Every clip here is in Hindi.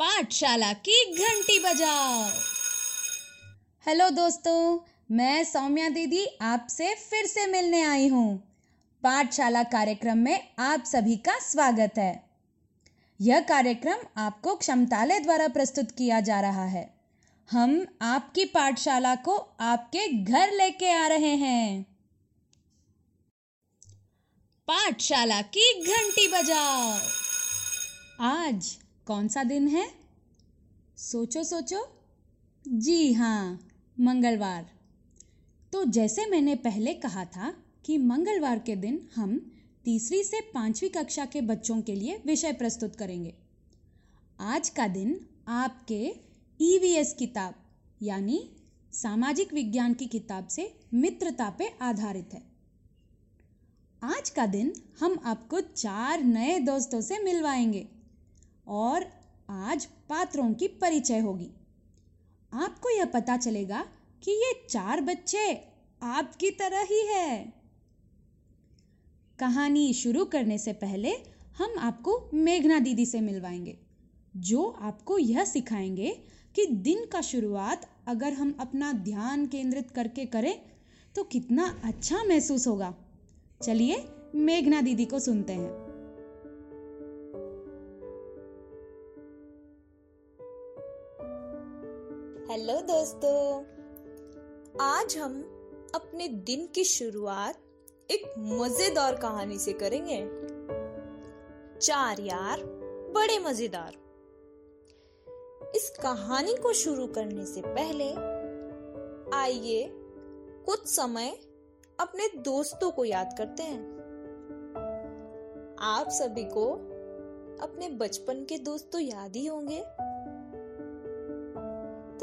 पाठशाला की घंटी बजाओ। हेलो दोस्तों, मैं सौम्या दीदी आपसे फिर से मिलने आई हूँ। पाठशाला कार्यक्रम में आप सभी का स्वागत है। यह कार्यक्रम आपको क्षमतालय द्वारा प्रस्तुत किया जा रहा है। हम आपकी पाठशाला को आपके घर लेके आ रहे हैं। पाठशाला की घंटी बजाओ। आज कौन सा दिन है? सोचो सोचो। जी हाँ मंगलवार। तो जैसे मैंने पहले कहा था कि मंगलवार के दिन हम तीसरी से पांचवी कक्षा के बच्चों के लिए विषय प्रस्तुत करेंगे। आज का दिन आपके ईवीएस किताब, यानी सामाजिक विज्ञान की किताब से मित्रता पे आधारित है। आज का दिन हम आपको चार नए दोस्तों से मिलवाएँगे। और आज पात्रों की परिचय होगी। आपको यह पता चलेगा कि ये चार बच्चे आपकी तरह ही है। कहानी शुरू करने से पहले हम आपको मेघना दीदी से मिलवाएँगे, जो आपको यह सिखाएँगे कि दिन का शुरुआत अगर हम अपना ध्यान केंद्रित करके करें तो कितना अच्छा महसूस होगा। चलिए मेघना दीदी को सुनते हैं। हेलो दोस्तों, आज हम अपने दिन की शुरुआत एक मज़ेदार कहानी से करेंगे। चार यार, बड़े मज़ेदार। इस कहानी को शुरू करने से पहले, आइए कुछ समय अपने दोस्तों को याद करते हैं। आप सभी को अपने बचपन के दोस्त याद ही होंगे।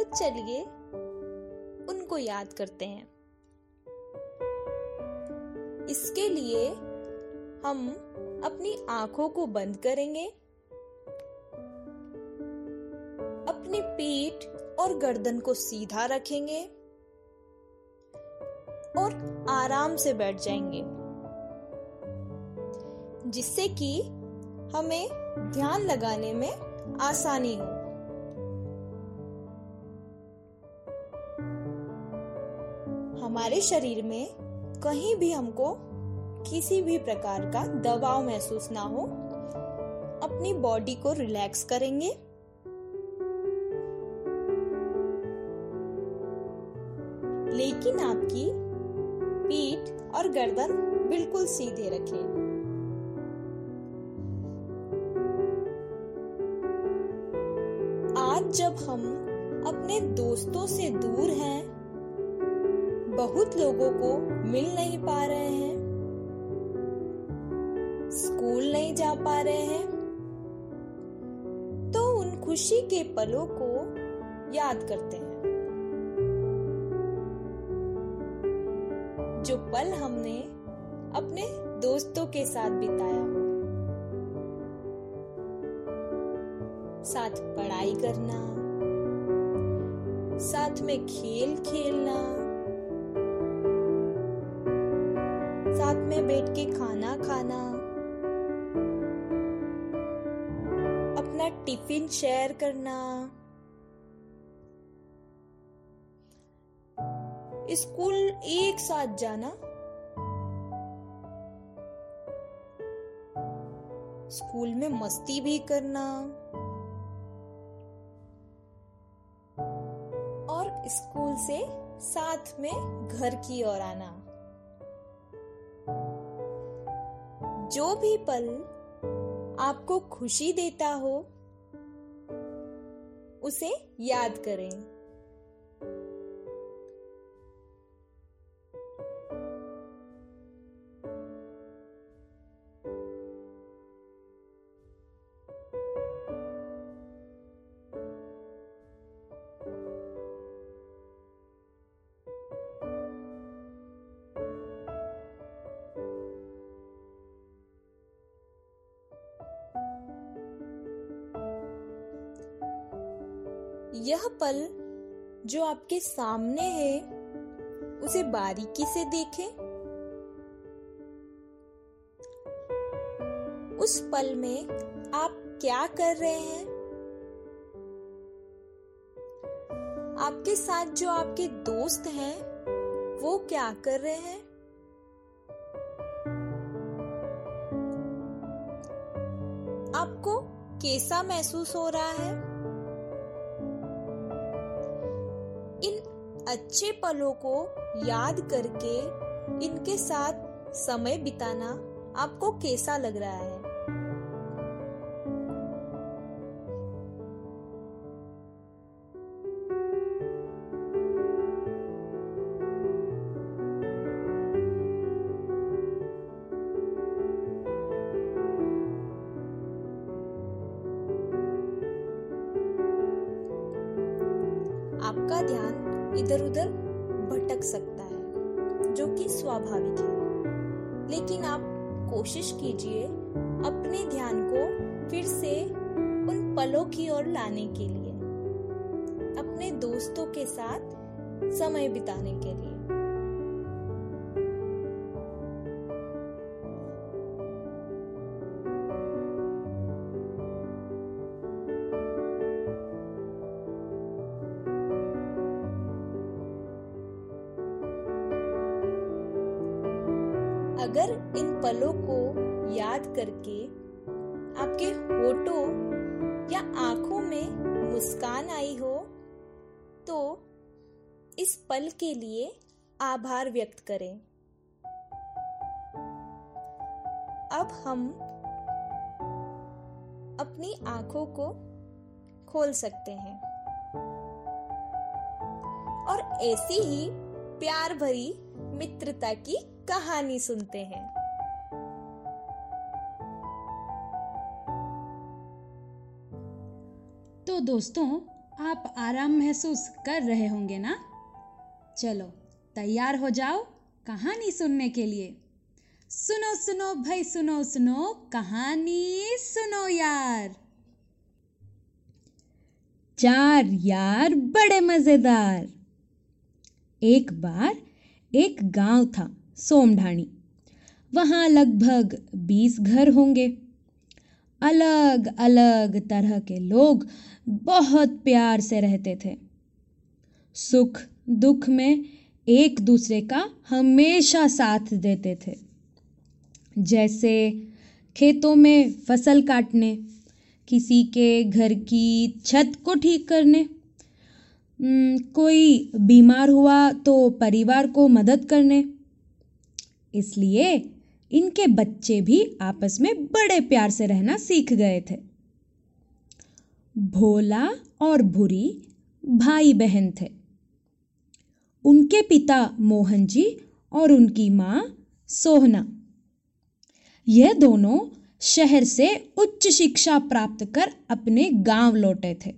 तो चलिए उनको याद करते हैं। इसके लिए हम अपनी आँखों को बंद करेंगे, अपनी पीठ और गर्दन को सीधा रखेंगे और आराम से बैठ जाएँगे, जिससे कि हमें ध्यान लगाने में आसानी हो। हमारे शरीर में कहीं भी हमको किसी भी प्रकार का दबाव महसूस ना हो, अपनी बॉडी को रिलैक्स करेंगे। लेकिन आपकी पीठ और गर्दन बिल्कुल सीधे रखें। आज जब हम अपने दोस्तों से दूर हैं बहुत लोगों को मिल नहीं पा रहे हैं, स्कूल नहीं जा पा रहे हैं तो उन खुशी के पलों को याद करते हैं। जो पल हमने अपने दोस्तों के साथ बिताया हो, साथ पढ़ाई करना, साथ में खेल खेलना में बैठ के खाना खाना। अपना टिफ़िन शेयर करना। स्कूल एक साथ जाना। स्कूल में मस्ती भी करना। और स्कूल से साथ में घर की ओर आना। जो भी पल आपको खुशी देता हो उसे याद करें। यह पल जो आपके सामने है, उसे बारीकी से देखें। उस पल में आप क्या कर रहे हैं? आपके साथ जो आपके दोस्त हैं, वो क्या कर रहे हैं? आपको कैसा महसूस हो रहा है? अच्छे पलों को याद करके इनके साथ समय बिताना आपको कैसा लग रहा है? अगर इन पलों को याद करके आपके होठों या आँखों में मुस्कान आई हो तो इस पल के लिए आभार व्यक्त करें। अब हम अपनी आँखों को खोल सकते हैं। और ऐसी ही प्यार भरी मित्रता की कहानी सुनते हैं। तो दोस्तों, आप आराम महसूस कर रहे होंगे ना? चलो, तैयार हो जाओ कहानी सुनने के लिए। सुनो सुनो, भाई, सुनो सुनो, कहानी सुनो यार। चार यार बड़े मज़ेदार। एक बार एक गाँव था। सोमढाणी। वहाँ लगभग बीस घर होंगे। अलग अलग तरह के लोग बहुत प्यार से रहते थे। सुख, दुख में एक दूसरे का हमेशा साथ देते थे। जैसे खेतों में फ़सल काटने, किसी के घर की छत को ठीक करने। कोई बीमार हुआ तो परिवार को मदद करने। इसलिए इनके बच्चे भी आपस में बड़े प्यार से रहना सीख गए थे। भोला और भूरी भाई बहन थे। उनके पिता मोहन जी और उनकी माँ सोहना। यह दोनों शहर से उच्च शिक्षा प्राप्त कर अपने गाँव लौटे थे।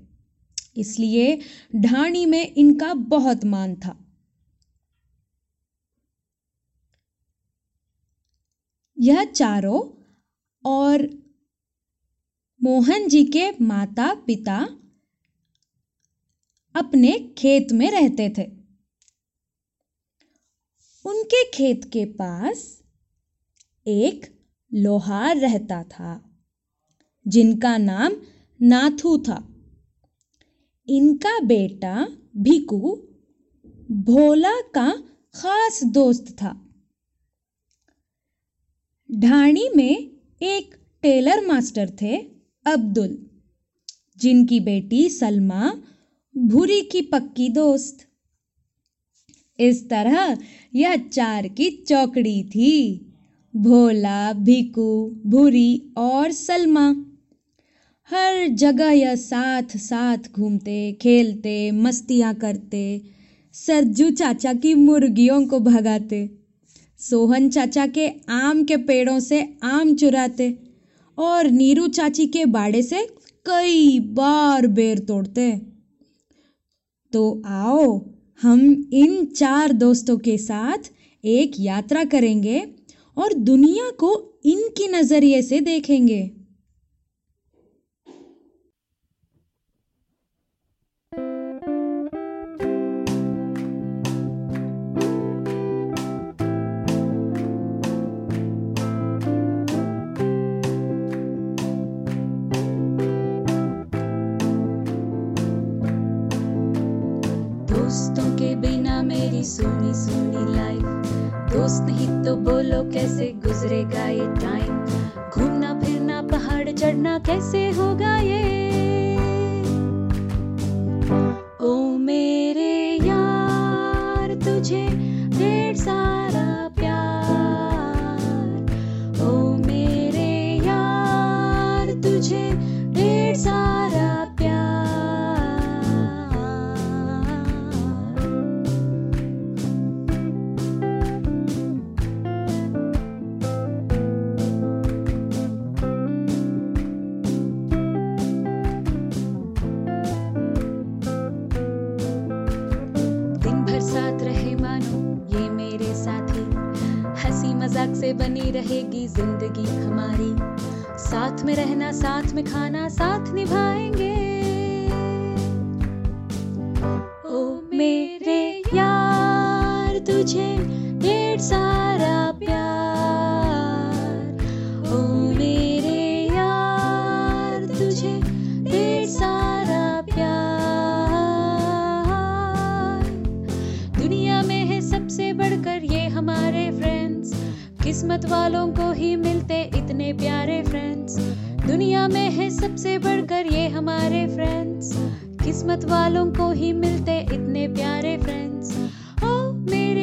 इसलिए ढाणी में इनका बहुत मान था। यह चारों और मोहन जी के माता पिता अपने खेत में रहते थे। उनके खेत के पास एक लोहार रहता था, जिनका नाम नाथू था। इनका बेटा भिकू भोला का खास दोस्त था। ढाणी में एक टेलर मास्टर थे अब्दुल, जिनकी बेटी सलमा, भूरी की पक्की दोस्त। इस तरह यह चार की चौकड़ी थी, भोला भिकू भूरी और सलमा। हर जगह यह साथ साथ घूमते, खेलते, मस्तियाँ करते, सरजू चाचा की मुर्गियों को भगाते। सोहन चाचा के आम के पेड़ों से आम चुराते और नीरू चाची के बाड़े से कई बार बेर तोड़ते। तो आओ, हम इन चार दोस्तों के साथ एक यात्रा करेंगे और दुनिया को इनकी नज़रिए से देखेंगे। सुनी सुनी लाइफ दोस्त नहीं तो बोलो कैसे गुजरेगा ये टाइम घूमना फिरना, पहाड़ चढ़ना कैसे होगा ये ज़िंदगी हमारी। साथ में रहना साथ में खाना साथ निभाएँगे फ्रेंड्स दुनिया में है सबसे बढ़कर ये हमारे फ्रेंड्स किस्मत वालों को ही मिलते इतने प्यारे फ्रेंड्स ओ, मेरे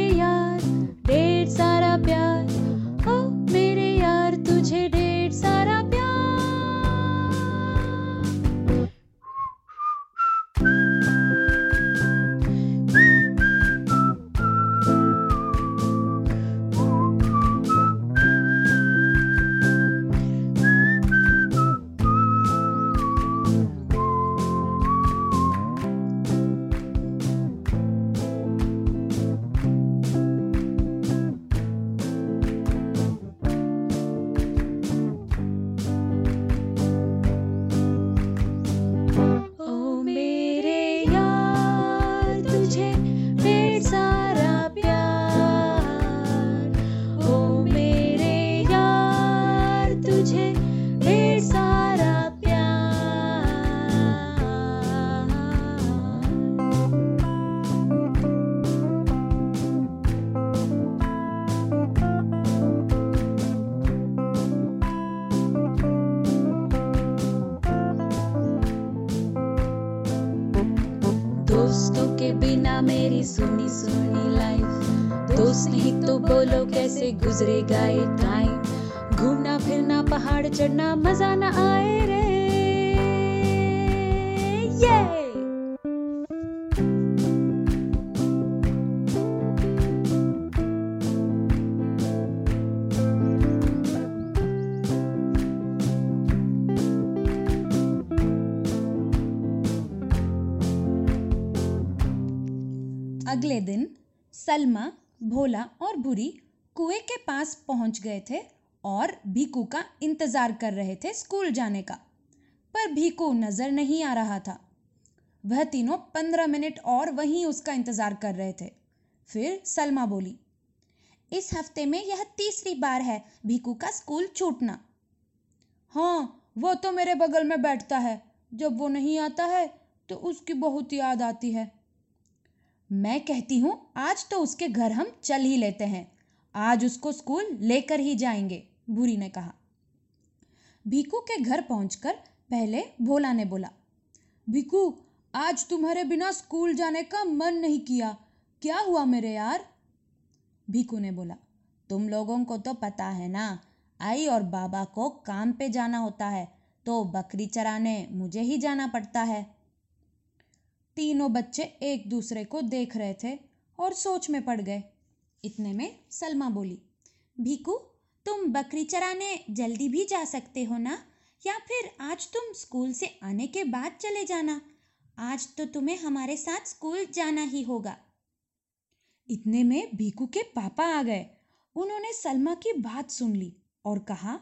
कैसे गुजरेगा ये टाइम घूमना फिरना, पहाड़ चढ़ना, मज़ा ना आए रे। अगले दिन सलमा, भोला और बुरी कुएँ के पास पहुँच गए थे और भीकू का इंतज़ार कर रहे थे स्कूल जाने का। पर भीकू नज़र नहीं आ रहा था। वह तीनों पंद्रह मिनट और वहीं उसका इंतज़ार कर रहे थे। फिर सलमा बोली, इस हफ़्ते में यह तीसरी बार है भीकू का स्कूल छूटना। हाँ वो तो मेरे बगल में बैठता है। जब वो नहीं आता है तो उसकी बहुत याद आती है। मैं कहती हूँ, आज तो उसके घर हम चल ही लेते हैं। आज उसको स्कूल लेकर ही जाएँगे भूरी ने कहा। भीकू के घर पहुंचकर पहले भोला ने बोला भीकू आज तुम्हारे बिना स्कूल जाने का मन नहीं किया। क्या हुआ मेरे यार? भीकू ने बोला, तुम लोगों को तो पता है ना, आई और बाबा को काम पे जाना होता है तो बकरी चराने मुझे ही जाना पड़ता है। तीनों बच्चे एक दूसरे को देख रहे थे और सोच में पड़ गए। इतने में सलमा बोली, भीकू, तुम बकरी चराने जल्दी भी जा सकते हो ना? या फिर आज तुम स्कूल से आने के बाद चले जाना? आज तो तुम्हें हमारे साथ स्कूल जाना ही होगा. इतने में भीकू के पापा आ गए। उन्होंने सलमा की बात सुन ली और कहा,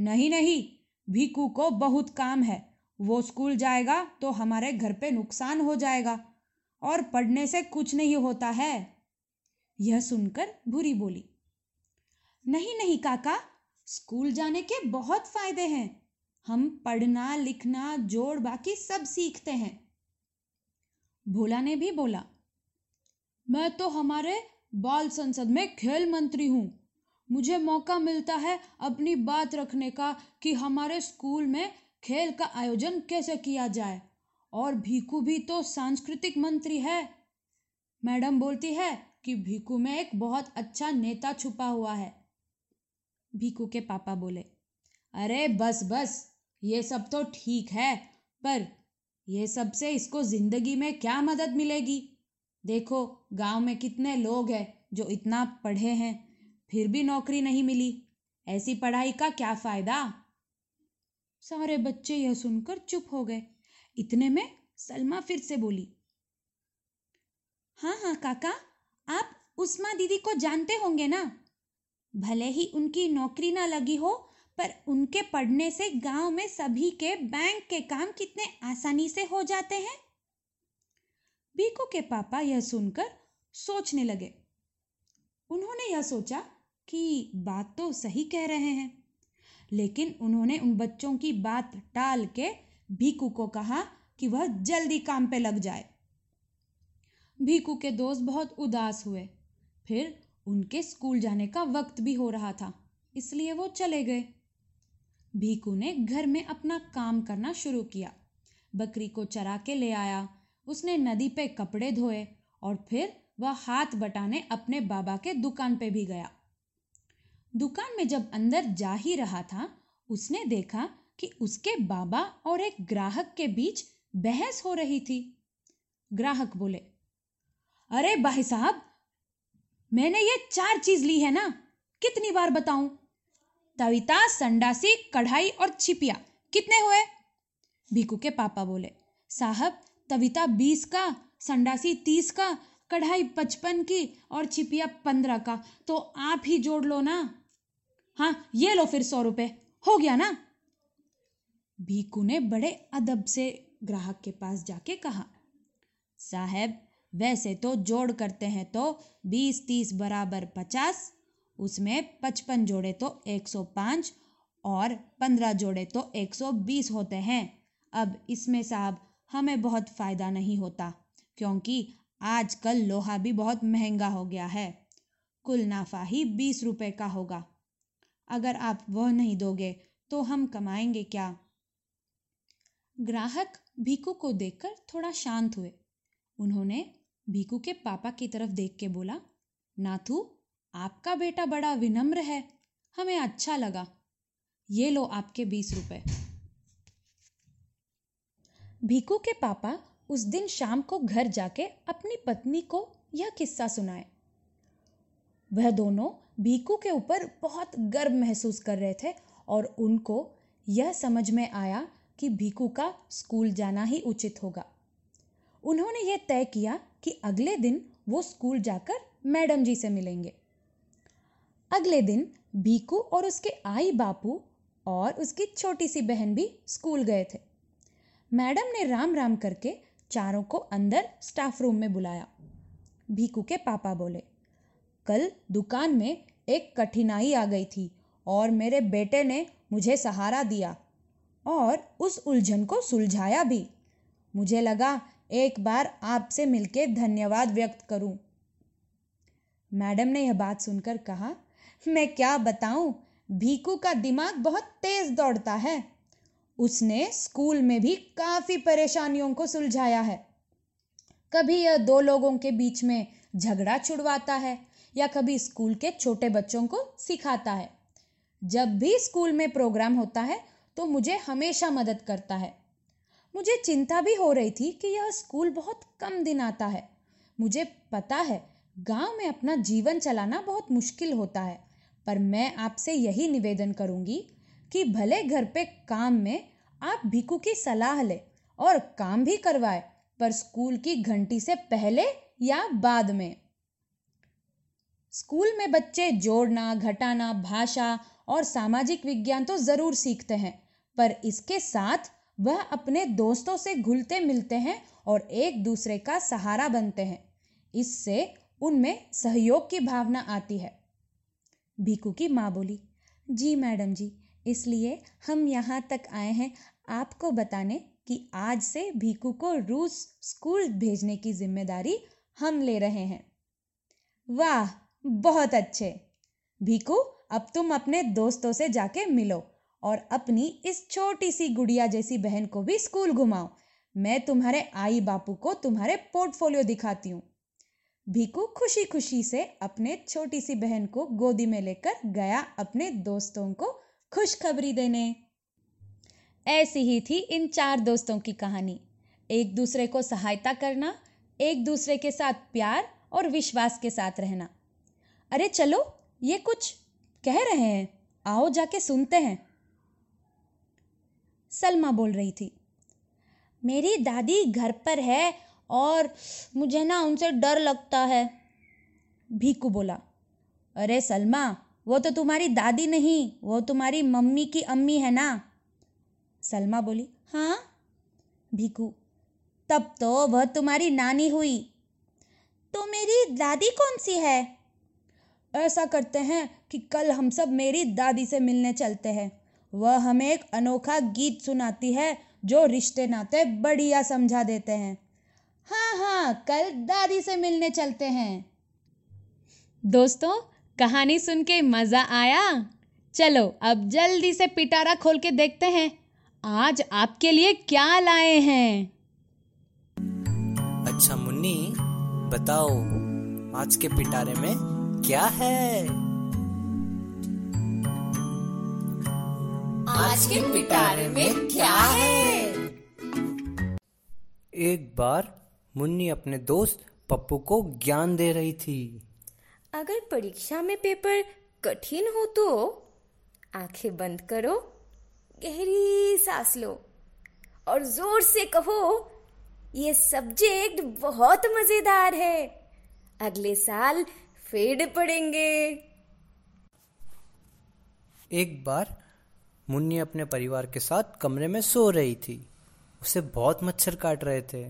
नहीं नहीं, भीकू को बहुत काम है। वो स्कूल जाएगा तो हमारे घर पे नुकसान हो जाएगा और पढ़ने से कुछ नहीं होता है। यह सुनकर बुरी बोली। नहीं नहीं काका, स्कूल जाने के बहुत फ़ायदे हैं। हम पढ़ना, लिखना, जोड़ बाकी सब सीखते हैं। भोला ने भी बोला, मैं तो हमारे बाल संसद में खेल मंत्री हूँ। मुझे मौका मिलता है अपनी बात रखने का कि हमारे स्कूल में खेल का आयोजन कैसे किया जाए। और भीकू भी तो सांस्कृतिक मंत्री है। मैडम बोलती है कि भीकू में एक बहुत अच्छा नेता छुपा हुआ है। भीकू के पापा बोले, अरे बस बस, ये सब तो ठीक है, पर ये सबसे इसको ज़िंदगी में क्या मदद मिलेगी? देखो, गाँव में कितने लोग हैं जो इतना पढ़े हैं, फिर भी नौकरी नहीं मिली। ऐसी पढ़ाई का क्या फ़ायदा? सारे बच्चे यह सुनकर चुप हो गए। इतने में सलमा फिर से बोली हाँ हाँ काका आप उस्मा दीदी को जानते होंगे ना? भले ही उनकी नौकरी ना लगी हो, पर उनके पढ़ने से गाँव में सभी के बैंक के काम कितने आसानी से हो जाते हैं। बीकू के पापा यह सुनकर सोचने लगे। उन्होंने यह सोचा कि बात तो सही कह रहे हैं, लेकिन उन्होंने उन बच्चों की बात टाल के भीकू को कहा कि वह जल्दी काम पे लग जाए। भीकू के दोस्त बहुत उदास हुए। फिर उनके स्कूल जाने का वक्त भी हो रहा था, इसलिए वो चले गए। भीकू ने घर में अपना काम करना शुरू किया। बकरी को चरा के ले आया, उसने नदी पे कपड़े धोए और फिर वह हाथ बटाने अपने बाबा के दुकान पे भी गया। दुकान में जब अंदर जा ही रहा था, उसने देखा कि उसके बाबा और एक ग्राहक के बीच बहस हो रही थी। ग्राहक बोले अरे भाई साहब, मैंने ये चार चीज़ ली है ना, कितनी बार बताऊँ? तविता, संडासी, कढ़ाई और छिपिया, कितने हुए? भीकू के पापा बोले, साहब, तविता बीस का, संडासी तीस का, कढ़ाई पचपन की और छिपिया पंद्रह का तो आप ही जोड़ लो ना। हाँ ये लो फिर सौ रुपए, हो गया ना? भीकू ने बड़े अदब से ग्राहक के पास जाके कहा, साहब वैसे तो जोड़ करते हैं तो बीस, तीस बराबर पचास, उसमें पचपन जोड़े तो एक सौ पाँच और पंद्रह जोड़े तो एक सौ बीस होते हैं। अब इसमें साहब हमें बहुत फ़ायदा नहीं होता, क्योंकि आजकल लोहा भी बहुत महँगा हो गया है। कुल नाफा ही बीस रुपए का होगा। अगर आप वह नहीं दोगे तो हम कमाएँगे क्या? ग्राहक भीकू को देखकर थोड़ा शांत हुए। उन्होंने भीकू के पापा की तरफ़ देख के बोला, नाथू, आपका बेटा बड़ा विनम्र है, हमें अच्छा लगा। ये लो आपके बीस रुपए। भीकू के पापा उस दिन शाम को घर जाके अपनी पत्नी को यह किस्सा सुनाए। वह दोनों भीकू के ऊपर बहुत गर्व महसूस कर रहे थे और उनको यह समझ में आया कि भीकू का स्कूल जाना ही उचित होगा। उन्होंने यह तय किया कि अगले दिन वो स्कूल जाकर मैडम जी से मिलेंगे। अगले दिन भीकू और उसके आई बापू और उसकी छोटी सी बहन भी स्कूल गए थे। मैडम ने राम राम करके चारों को अंदर स्टाफ रूम में बुलाया। भीकू के पापा बोले, कल दुकान में एक कठिनाई आ गई थी और मेरे बेटे ने मुझे सहारा दिया और उस उलझन को सुलझाया भी। मुझे लगा एक बार आपसे मिलके धन्यवाद व्यक्त करूँ। मैडम ने यह बात सुनकर कहा, मैं क्या बताऊँ? भीकू का दिमाग बहुत तेज दौड़ता है। उसने स्कूल में भी काफ़ी परेशानियों को सुलझाया है। कभी यह दो लोगों के बीच में झगड़ा छुड़वाता है या कभी स्कूल के छोटे बच्चों को सिखाता है। जब भी स्कूल में प्रोग्राम होता है तो मुझे हमेशा मदद करता है। मुझे चिंता भी हो रही थी कि यह स्कूल बहुत कम दिन आता है। मुझे पता है, गाँव में अपना जीवन चलाना बहुत मुश्किल होता है, पर मैं आपसे यही निवेदन करूँगी कि भले घर पे काम में आप भिकू की सलाह ले और काम भी करवाए, पर स्कूल की घंटी से पहले या बाद में। स्कूल में बच्चे जोड़ना, घटाना, भाषा और सामाजिक विज्ञान तो ज़रूर सीखते हैं, पर इसके साथ वह अपने दोस्तों से घुलते मिलते हैं और एक दूसरे का सहारा बनते हैं। इससे उनमें सहयोग की भावना आती है। भीकू की माँ बोली, जी मैडम जी, इसलिए हम यहाँ तक आए हैं। आपको बताने कि आज से भीकू को रूस स्कूल भेजने की ज़िम्मेदारी हम ले रहे हैं। वाह, बहुत अच्छे। भीकू अब तुम अपने दोस्तों से जाके मिलो। और अपनी इस छोटी सी गुड़िया जैसी बहन को भी स्कूल घुमाओ। मैं तुम्हारे आई बापू को तुम्हारे पोर्टफोलियो दिखाती हूँ। भीकू खुशी खुशी से अपने छोटी सी बहन को गोदी में लेकर गया अपने दोस्तों को खुशखबरी देने। ऐसी ही थी इन चार दोस्तों की कहानी। एक दूसरे को सहायता करना, एक दूसरे के साथ प्यार और विश्वास के साथ रहना। अरे चलो, ये कुछ कह रहे हैं। आओ जाके सुनते हैं। सलमा बोल रही थी। मेरी दादी घर पर है और मुझे ना उनसे डर लगता है, भीकू बोला। अरे सलमा, वो तो तुम्हारी दादी नहीं, वो तुम्हारी मम्मी की अम्मी है ना? सलमा बोली हाँ। भीकू, तब तो वह तुम्हारी नानी हुई। तो मेरी दादी कौन सी है? ऐसा करते हैं कि कल हम सब मेरी दादी से मिलने चलते हैं। वह हमें एक अनोखा गीत सुनाती है, जो रिश्ते नाते बढ़िया समझा देते हैं। हाँ हाँ कल दादी से मिलने चलते हैं। दोस्तों, कहानी सुन के मज़ा आया? चलो, अब जल्दी से पिटारा खोल के देखते हैं। आज आपके लिए क्या लाए हैं? अच्छा मुन्नी, बताओ, आज के पिटारे में क्या है? आज के पिटारे में क्या है? एक बार मुन्नी अपने दोस्त पप्पू को ज्ञान दे रही थी। अगर परीक्षा में पेपर कठिन हो तो आँखें बंद करो गहरी सांस लो और ज़ोर से कहो ये सब्जेक्ट बहुत मज़ेदार है। अगले साल फिर पढ़ेंगे। एक बार मुन्नी अपने परिवार के साथ कमरे में सो रही थी। उसे बहुत मच्छर काट रहे थे।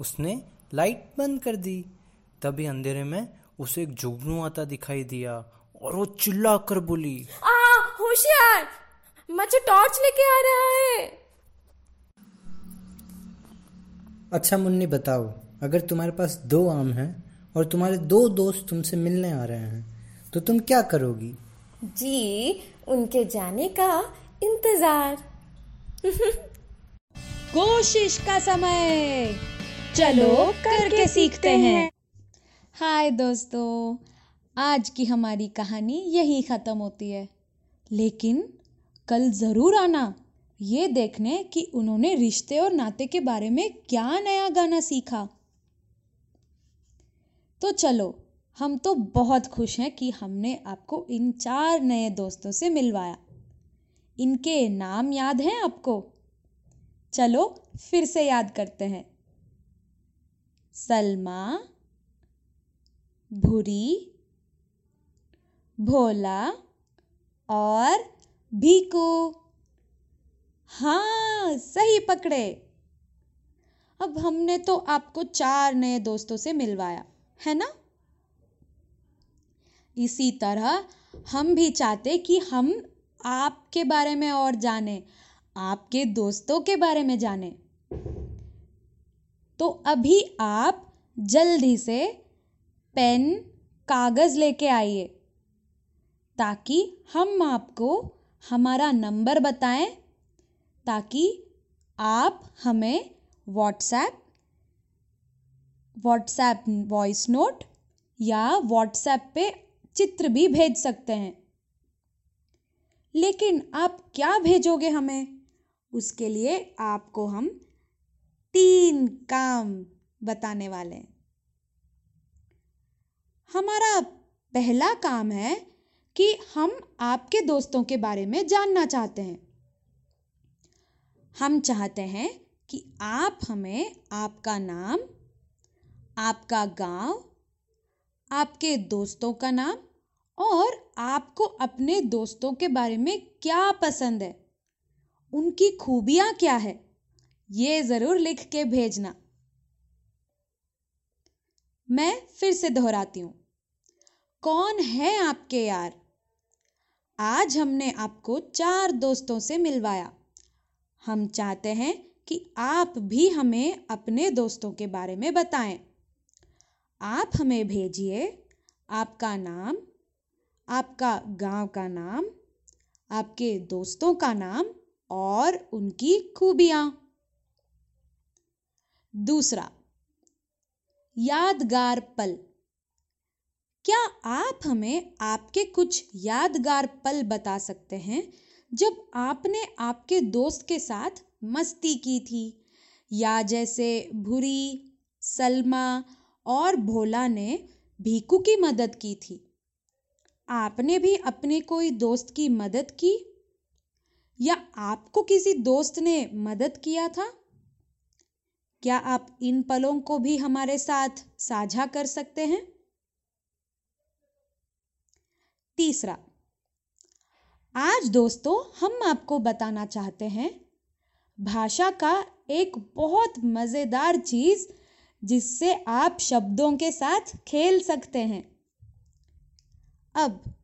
उसने लाइट बंद कर दी। तभी अंधेरे में उसे एक जुगनू आता दिखाई दिया और वो चिल्ला कर बोली आ होशियार! मच्छर टॉर्च लेके आ रहा है। अच्छा मुन्नी बताओ अगर तुम्हारे पास दो आम हैं और तुम्हारे दो दोस्त तुमसे मिलने आ रहे हैं तो तुम क्या करोगी? जी उनके जाने का इंतज़ार। कोशिश का समय। चलो करके सीखते हैं। हाय दोस्तों आज की हमारी कहानी यही ख़त्म होती है। लेकिन कल ज़रूर आना। ये देखने कि उन्होंने रिश्ते और नाते के बारे में क्या नया गाना सीखा। तो चलो हम तो बहुत खुश हैं कि हमने आपको इन चार नए दोस्तों से मिलवाया। इनके नाम याद हैं आपको? चलो फिर से याद करते हैं। सलमा, भूरी, भोला और भीकू। हाँ सही पकड़े। अब हमने तो आपको चार नए दोस्तों से मिलवाया, है ना? इसी तरह हम भी चाहते कि हम आपके बारे में और जाने, आपके दोस्तों के बारे में जाने। तो अभी आप जल्दी से पेन, कागज़ लेके आइए, ताकि हम आपको हमारा नंबर बताएँ, ताकि आप हमें व्हाट्सएप व्हाट्सएप वॉइस नोट या व्हाट्सएप पे चित्र भी भेज सकते हैं। लेकिन आप क्या भेजोगे हमें? उसके लिए आपको हम तीन काम बताने वाले हैं। हमारा पहला काम है कि हम आपके दोस्तों के बारे में जानना चाहते हैं। हम चाहते हैं कि आप हमें आपका नाम, आपका गाँव, आपके दोस्तों का नाम और आपको अपने दोस्तों के बारे में क्या पसंद है? उनकी खूबियाँ क्या है? ये ज़रूर लिख के भेजना। मैं फिर से दोहराती हूँ। कौन है आपके यार? आज हमने आपको चार दोस्तों से मिलवाया। हम चाहते हैं कि आप भी हमें अपने दोस्तों के बारे में बताएँ। आप हमें भेजिए। आपका नाम आपका गाँव का नाम, आपके दोस्तों का नाम और उनकी खूबियाँ। दूसरा, यादगार पल। क्या आप हमें आपके कुछ यादगार पल बता सकते हैं, जब आपने आपके दोस्त के साथ मस्ती की थी? या जैसे भूरी, सलमा और भोला ने भीकू की मदद की थी? आपने भी अपने कोई दोस्त की मदद की? या आपको किसी दोस्त ने मदद किया था? क्या आप इन पलों को भी हमारे साथ साझा कर सकते हैं? तीसरा, आज दोस्तों हम आपको बताना चाहते हैं, भाषा का एक बहुत मज़ेदार चीज़ जिससे आप शब्दों के साथ खेल सकते हैं। अब,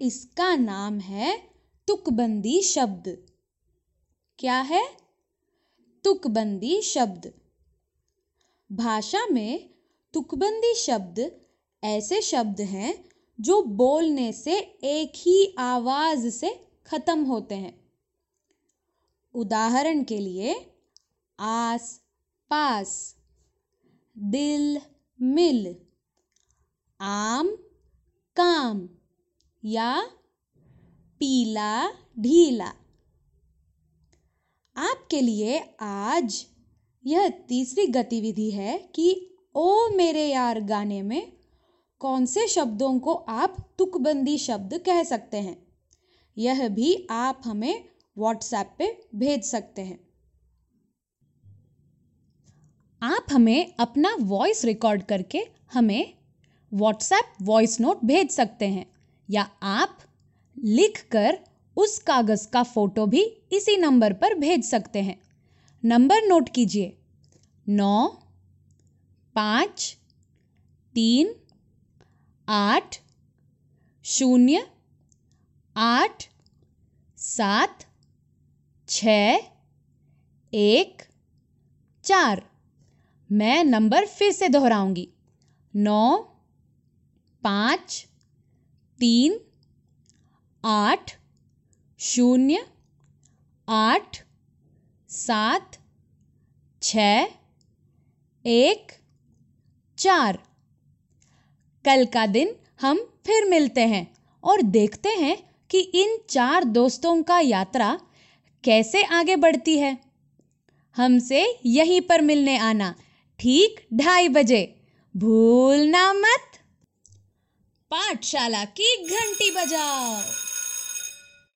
इसका नाम है तुकबंदी शब्द। क्या है? तुकबंदी शब्द। भाषा में तुकबंदी शब्द ऐसे शब्द हैं जो बोलने से एक ही आवाज़ से खत्म होते हैं। उदाहरण के लिए आस पास दिल मिल आम काम या पीला ढीला। आपके लिए आज यह तीसरी गतिविधि है कि ओ मेरे यार गाने में कौन से शब्दों को आप तुकबंदी शब्द कह सकते हैं। यह भी आप हमें व्हाट्सएप पे भेज सकते हैं। आप हमें अपना वॉइस रिकॉर्ड करके हमें व्हाट्सएप वॉइस नोट भेज सकते हैं, या आप लिख कर उस कागज़ का फ़ोटो भी इसी नंबर पर भेज सकते हैं। नंबर नोट कीजिए। नौ, पाँच, तीन, आठ, शून्य, आठ, सात, छ, एक, चार। मैं नंबर फिर से दोहराऊँगी। नौ पाँच, तीन, आठ, शून्य, आठ, सात, छ, एक, चार। कल का दिन हम फिर मिलते हैं और देखते हैं कि इन चार दोस्तों का यात्रा कैसे आगे बढ़ती है। हमसे यहीं पर मिलने आना ठीक ढाई बजे। भूलना मत। पाठशाला की घंटी बजाओ।